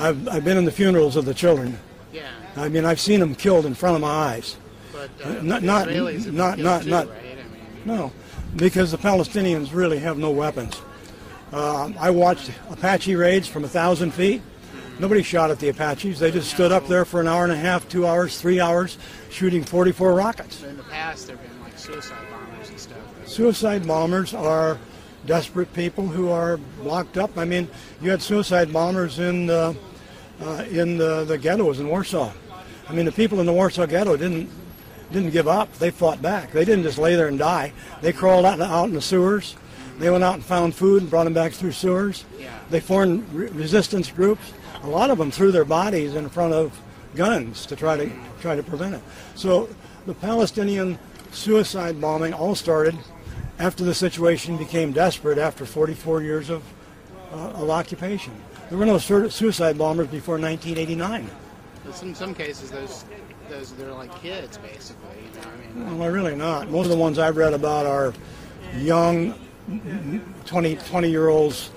I've, I've been in the funerals of the children. Yeah, I mean, I've seen them killed in front of my eyes. but uh, Not- not- not- not- too, not- right? I mean, No, because the Palestinians really have no weapons. Uh, I watched Apache raids from a thousand feet. Nobody shot at the Apaches. They just stood up there for an hour and a half, two hours, three hours, shooting 44 rockets. in the past there have been like suicide bombers and stuff. Suicide bombers are desperate people who are locked up. I mean, you had suicide bombers in uh, uh, in the, the ghettos in Warsaw. I mean, the people in the Warsaw ghetto didn't didn't give up. They fought back. They didn't just lay there and die. They crawled out, out in the sewers. They went out and found food and brought them back through sewers. They formed re- resistance groups. A lot of them threw their bodies in front of guns to try to try to prevent it. So the Palestinian suicide bombing all started after the situation became desperate after 44 years of, uh, of occupation. There were no suicide bombers before 1989. In some cases, those those they're like kids basically. You know, I mean, Well, they're really not. Most of the ones I've read about are young 20, 20 year olds,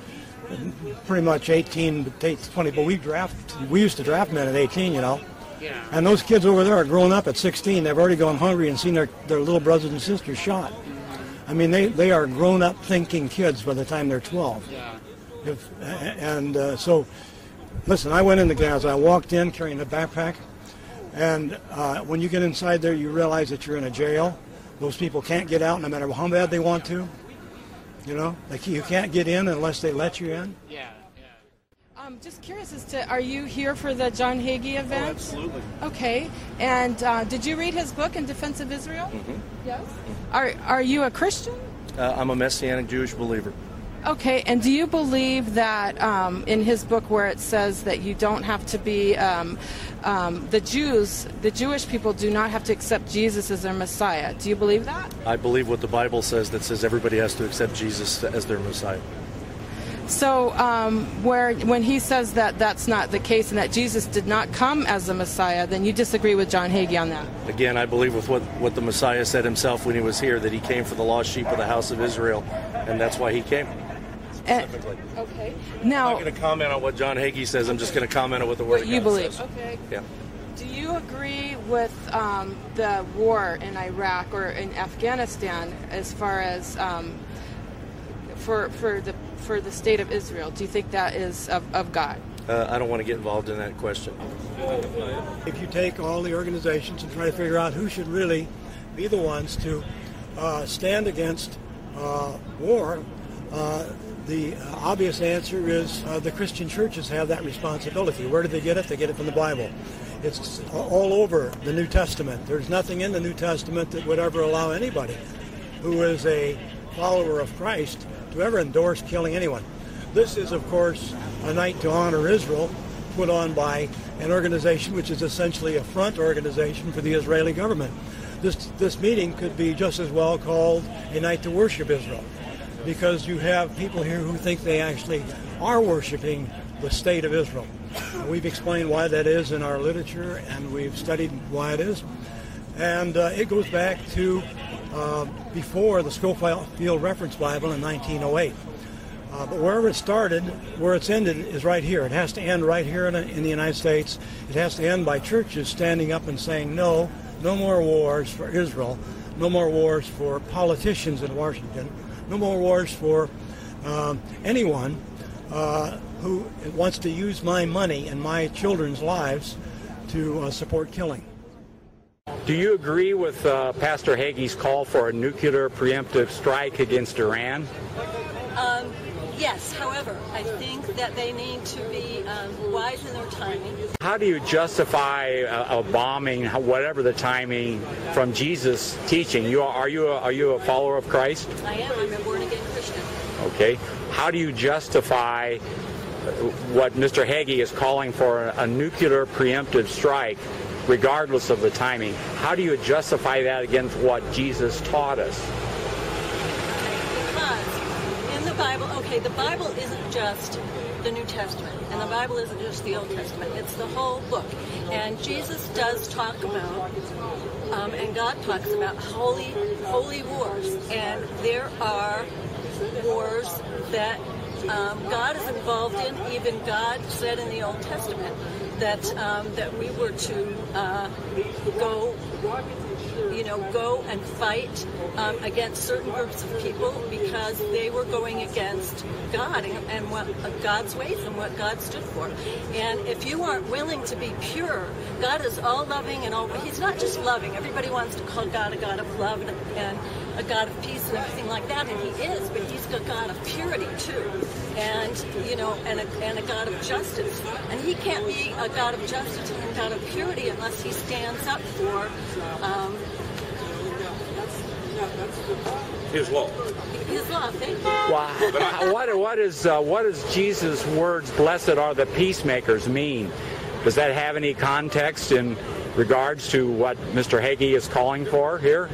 pretty much 18 to 20. But we draft, we used to draft men at 18, you know. yeah. And those kids over there are growing up at 16. They've already gone hungry and seen their, their little brothers and sisters shot. I mean, they, they are grown up thinking kids by the time they're 12. yeah. If, and uh, so, listen, I went into Gaza. I walked in carrying a backpack. And uh, when you get inside there, you realize that you're in a jail. Those people can't get out no matter how bad they want to. You know, like you can't get in unless they let you in. Yeah, yeah. Um, just curious as to, are you here for the John Hagee event? Absolutely. Okay. And uh, did you read his book in Defense of Israel? Mm-hmm. Yes. Are Are you a Christian? Uh, I'm a Messianic Jewish believer. Okay. And do you believe that um, in his book where it says that you don't have to be um, um, the Jews, the Jewish people do not have to accept Jesus as their Messiah? Do you believe that? I believe what the Bible says that says everybody has to accept Jesus as their Messiah. So, um, where when he says that that's not the case and that Jesus did not come as the Messiah, then you disagree with John Hagee on that. Again, I believe with what, what the Messiah said himself when he was here that he came for the lost sheep of the house of Israel, and that's why he came. And- Specifically. okay. I'm not going to comment on what John Hagee says. I'm just going to comment on what the Word what of you God believe. says. Okay. Yeah. Do you agree with um, the war in Iraq or in Afghanistan as far as um, for for the for the state of Israel? Do you think that is of, of God? Uh, I don't want to get involved in that question. If you take all the organizations and try to figure out who should really be the ones to uh, stand against uh, war, uh, the uh, obvious answer is uh, the Christian churches have that responsibility. Where do they get it? They get it from the Bible. It's all over the New Testament. There's nothing in the New Testament that would ever allow anybody who is a follower of Christ to ever endorse killing anyone. This is, of course, a night to honor Israel put on by an organization which is essentially a front organization for the Israeli government. This, this meeting could be just as well called a night to worship Israel because you have people here who think they actually are worshiping the state of Israel. We've explained why that is in our literature and we've studied why it is. And uh, it goes back to uh, before the Scofield Reference Bible in 1908. Uh, but wherever it started, where it's ended is right here. It has to end right here in, in the United States. It has to end by churches standing up and saying, no, no more wars for Israel, no more wars for politicians in Washington, no more wars for um, anyone uh, who wants to use my money and my children's lives to uh, support killing. Do you agree with uh, Pastor Hagee's call for a nuclear preemptive strike against Iran? Yes, however, I think that they need to be um, wise in their timing. How do you justify a, a bombing, whatever the timing, from Jesus' teaching? You are, are you a, are you a follower of Christ? I am. I'm a born again Christian. Okay. How do you justify what Mr. Hagee is calling for a, a nuclear preemptive strike, regardless of the timing? How do you justify that against what Jesus taught us? The Bible, okay, the Bible isn't just the New Testament, and the Bible isn't just the Old Testament. It's the whole book. And Jesus does talk about, um, and God talks about holy, holy wars. And there are wars that um, God is involved in. Even God said in the Old Testament that um, that we were to uh, go you know, go and fight um, against certain groups of people because they were going against God and, and what uh, God's ways and what God stood for. And if you aren't willing to be pure, God is all loving and all. He's not just loving. Everybody wants to call God a God of love and, and a God of peace and everything like that, and He is. But He's a God of purity too, and you know, and a, and a God of justice. And He can't be a God of justice and a God of purity unless He stands up for. Um, His law. his law, thank you. Well, what, what, is, uh, what does Jesus' words, blessed are the peacemakers, mean? Does that have any context in regards to what Mr. Hagee is calling for here?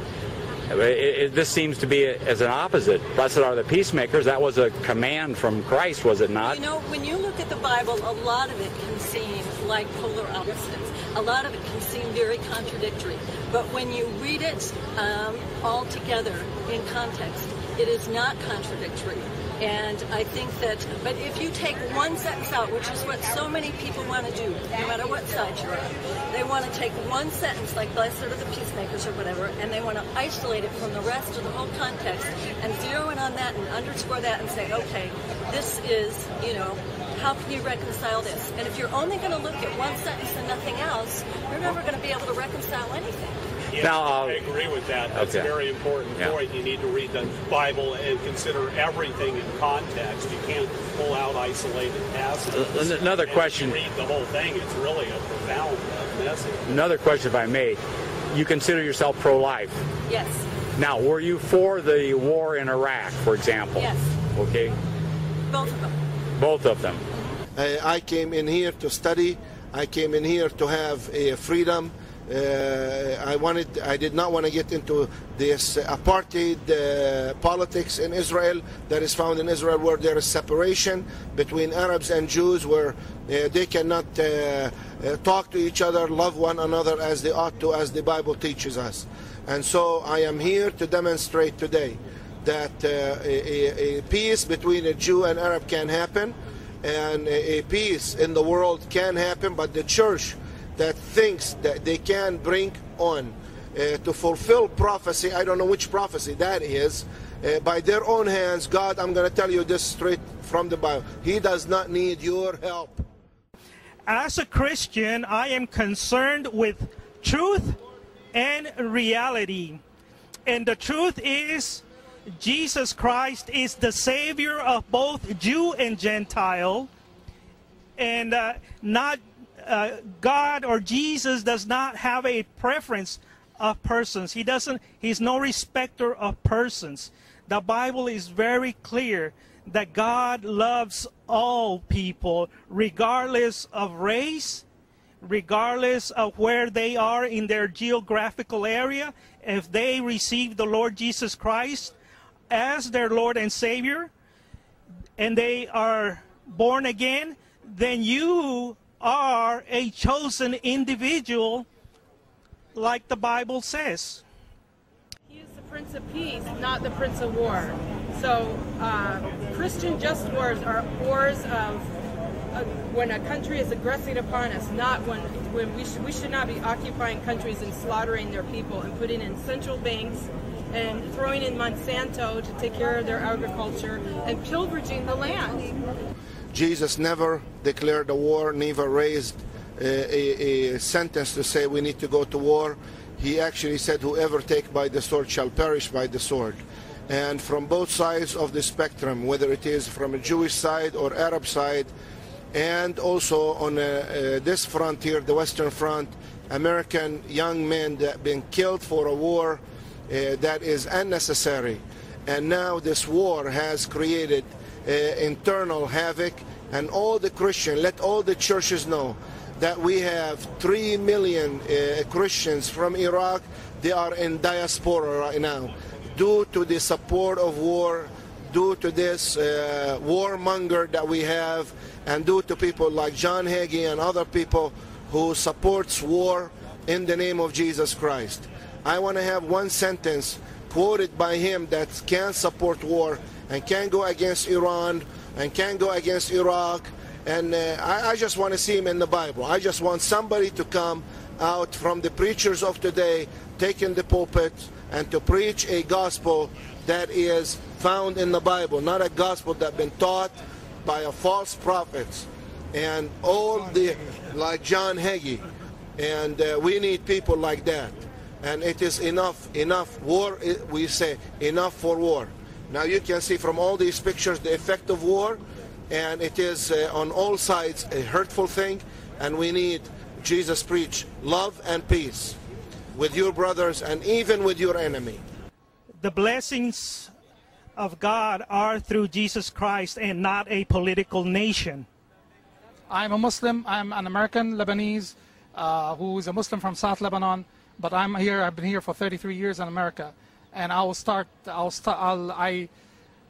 It, it, this seems to be as an opposite. Blessed are the peacemakers. That was a command from Christ, was it not? You know, when you look at the Bible, a lot of it can seem like polar opposites. A lot of it can seem very contradictory. But when you read it um, all together in context, it is not contradictory. And I think that, but if you take one sentence out, which is what so many people want to do, no matter what side you're on, they want to take one sentence, like blessed are the peacemakers or whatever, and they want to isolate it from the rest of the whole context and zero in on that and underscore that and say, okay, this is, you know, how can you reconcile this? And if you're only going to look at one sentence and nothing else, you're never going to be able to reconcile anything. Yes, Now, uh, I agree with that. That's okay. a very important Yeah. point. You need to read the Bible and consider everything in context. You can't pull out isolated passages. Uh, another And question. If you read the whole thing. It's really a profound message. Another question, if I may. You consider yourself pro-life. Yes. Now, were you for the war in Iraq, for example? Yes. Okay, Both of them. both of them. Uh, I came in here to study. I came in here to have a freedom. Uh, I wanted. I did not want to get into this apartheid uh, politics in Israel that is found in Israel, where there is separation between Arabs and Jews, where uh, they cannot uh, uh, talk to each other, love one another as they ought to, as the Bible teaches us. And so I am here to demonstrate today that a- a peace between a Jew and Arab can happen and a peace in the world can happen, but the church that thinks that they can bring on uh, to fulfill prophecy, I don't know which prophecy that is, uh, by their own hands, God, I'm going to tell you this straight from the Bible. He does not need your help. as a Christian, I am concerned with truth and reality. And the truth is, Jesus Christ is the Savior of both Jew and Gentile. And uh, not uh, God or Jesus does not have a preference of persons. He doesn't. He's no respecter of persons. The Bible is very clear that God loves all people, regardless of race, regardless of where they are in their geographical area. If they receive the Lord Jesus Christ as their Lord and Savior, and they are born again, then you are a chosen individual, like the Bible says. He is the Prince of Peace, not the Prince of War. So, uh, Christian just wars are wars of uh, when a country is aggressing upon us, not when when we we should not be occupying countries and slaughtering their people and putting in central banks and throwing in Monsanto to take care of their agriculture and pillaging the land. Jesus never declared a war, never raised uh, a, a sentence to say we need to go to war. He actually said, Whoever take by the sword shall perish by the sword. And from both sides of the spectrum, whether it is from a Jewish side or Arab side, and also on uh, this front here, the Western Front, American young men that have been killed for a war that is unnecessary. And now this war has created uh, internal havoc. And all the Christian, let all the churches know that we have three million uh, Christians from Iraq. They are in diaspora right now, due to the support of war, due to this uh, warmonger that we have, and due to people like John Hagee and other people who supports war in the name of Jesus Christ. I want to have one sentence quoted by him that can support war, and can't go against Iran and can't go against Iraq. And uh, I, I just want to see him in the Bible. I just want somebody to come out from the preachers of today, taking the pulpit, and to preach a gospel that is found in the Bible, not a gospel that been taught by a false prophet and all the like John Hagee. And uh, we need people like that. And it is enough, enough war, we say, enough for war. Now you can see from all these pictures the effect of war, and it is uh, on all sides a hurtful thing, and we need Jesus preach love and peace with your brothers and even with your enemy. The blessings of God are through Jesus Christ and not a political nation. I'm a Muslim. I'm an American Lebanese uh, who is a Muslim from South Lebanon, but I'm here. I've been here for 33 years in America and I will start. I'll start. I'll, I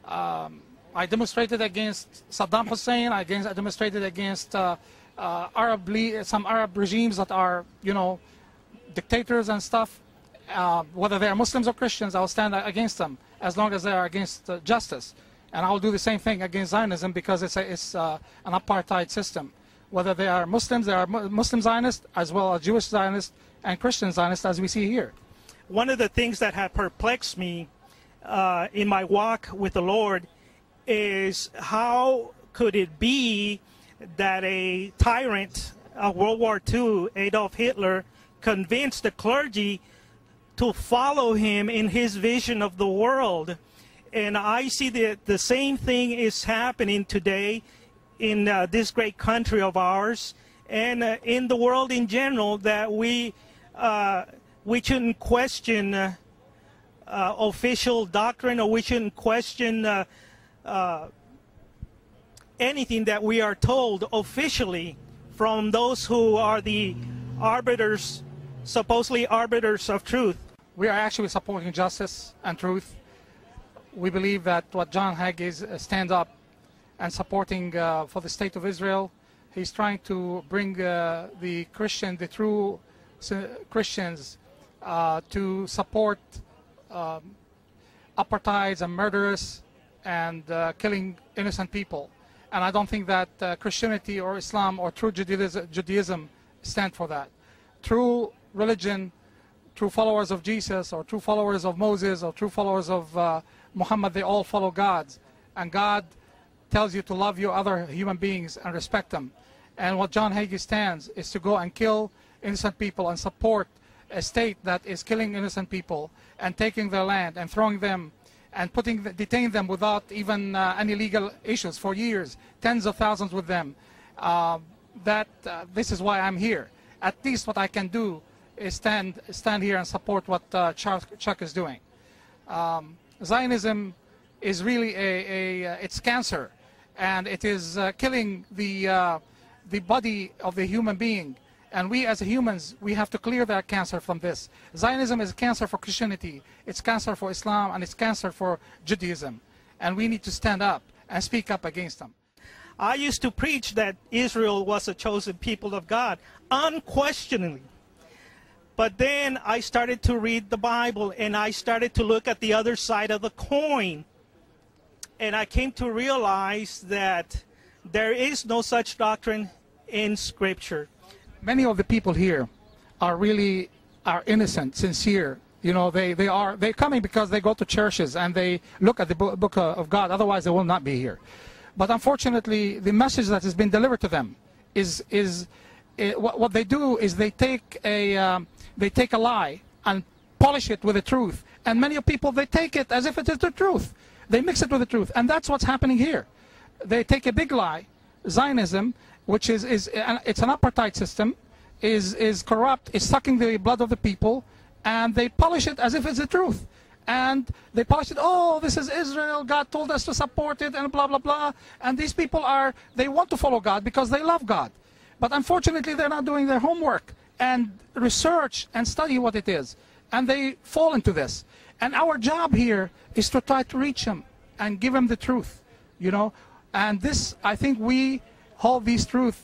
um, I demonstrated against Saddam Hussein. I, against, I demonstrated against uh, uh, Arab some Arab regimes that are you know dictators and stuff. Uh, whether they are Muslims or Christians, I'll stand against them as long as they are against uh, justice. And I'll do the same thing against Zionism because it's, a, it's uh, an apartheid system. Whether they are Muslims, they are Muslim Zionists as well as Jewish Zionists and Christian Zionists, as we see here one of the things that had perplexed me uh, in my walk with the Lord is how could it be that a tyrant of World War II, Adolf Hitler, convinced the clergy to follow him in his vision of the world. And I see that the same thing is happening today in uh, this great country of ours and uh, in the world in general that we uh, we shouldn't question uh, uh, official doctrine or we shouldn't question uh, anything that we are told officially from those who are the arbiters, supposedly arbiters of truth. We are actually supporting justice and truth. We believe that what John Hagee is uh, stand up and supporting uh, for the state of Israel. He's trying to bring the Christian, the true Christians uh, to support um, and murderers and uh, killing innocent people. And I don't think that uh, Christianity or Islam or true Judaism, Judaism stand for that. True religion, true followers of Jesus or true followers of Moses or true followers of uh, Muhammad, they all follow God. And God tells you to love your other human beings and respect them. And what John Hagee stands is to go and kill innocent people and support a state that is killing innocent people and taking their land and throwing them and putting detaining them without even uh, any legal issues for years, tens of thousands with them. Uh, that uh, this is why I'm here. At least what I can do is stand stand here and support what uh, Chuck, Chuck, is doing. Um, Zionism is really a, a uh, it's cancer, and it is uh, killing the the body of the human being and we as humans, we have to clear that cancer from this. Zionism is cancer for Christianity, it's cancer for Islam, and it's cancer for Judaism. And we need to stand up and speak up against them. I used to preach that Israel was a chosen people of God, unquestioningly. But then I started to read the Bible and I started to look at the other side of the coin. And I came to realize that there is no such doctrine in Scripture many of the people here are really are innocent, sincere. You know, they, they are they're coming because they go to churches and they look at the book of God. Otherwise, they will not be here. But unfortunately, the message that has been delivered to them is is it, what, what they do is they take a um, they take a lie and polish it with the truth. And many of people they take it as if it is the truth. They mix it with the truth, and that's what's happening here. They take a big lie, Zionism, which is, is uh, it's an apartheid system, is, is corrupt, is sucking the blood of the people, and they polish it as if it's the truth. And they polish it, oh, this is Israel, God told us to support it, and blah, blah, blah. And these people are, they want to follow God because they love God. But unfortunately, they're not doing their homework and research and study what it is. And they fall into this. And our job here is to try to reach them and give them the truth, you know. And this, I think we hold these truths,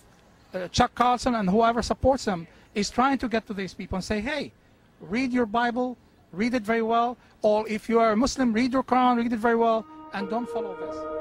uh, Chuck Carlson and whoever supports him is trying to get to these people and say, hey, read your Bible, read it very well, or if you are a Muslim, read your Quran, read it very well, and don't follow this.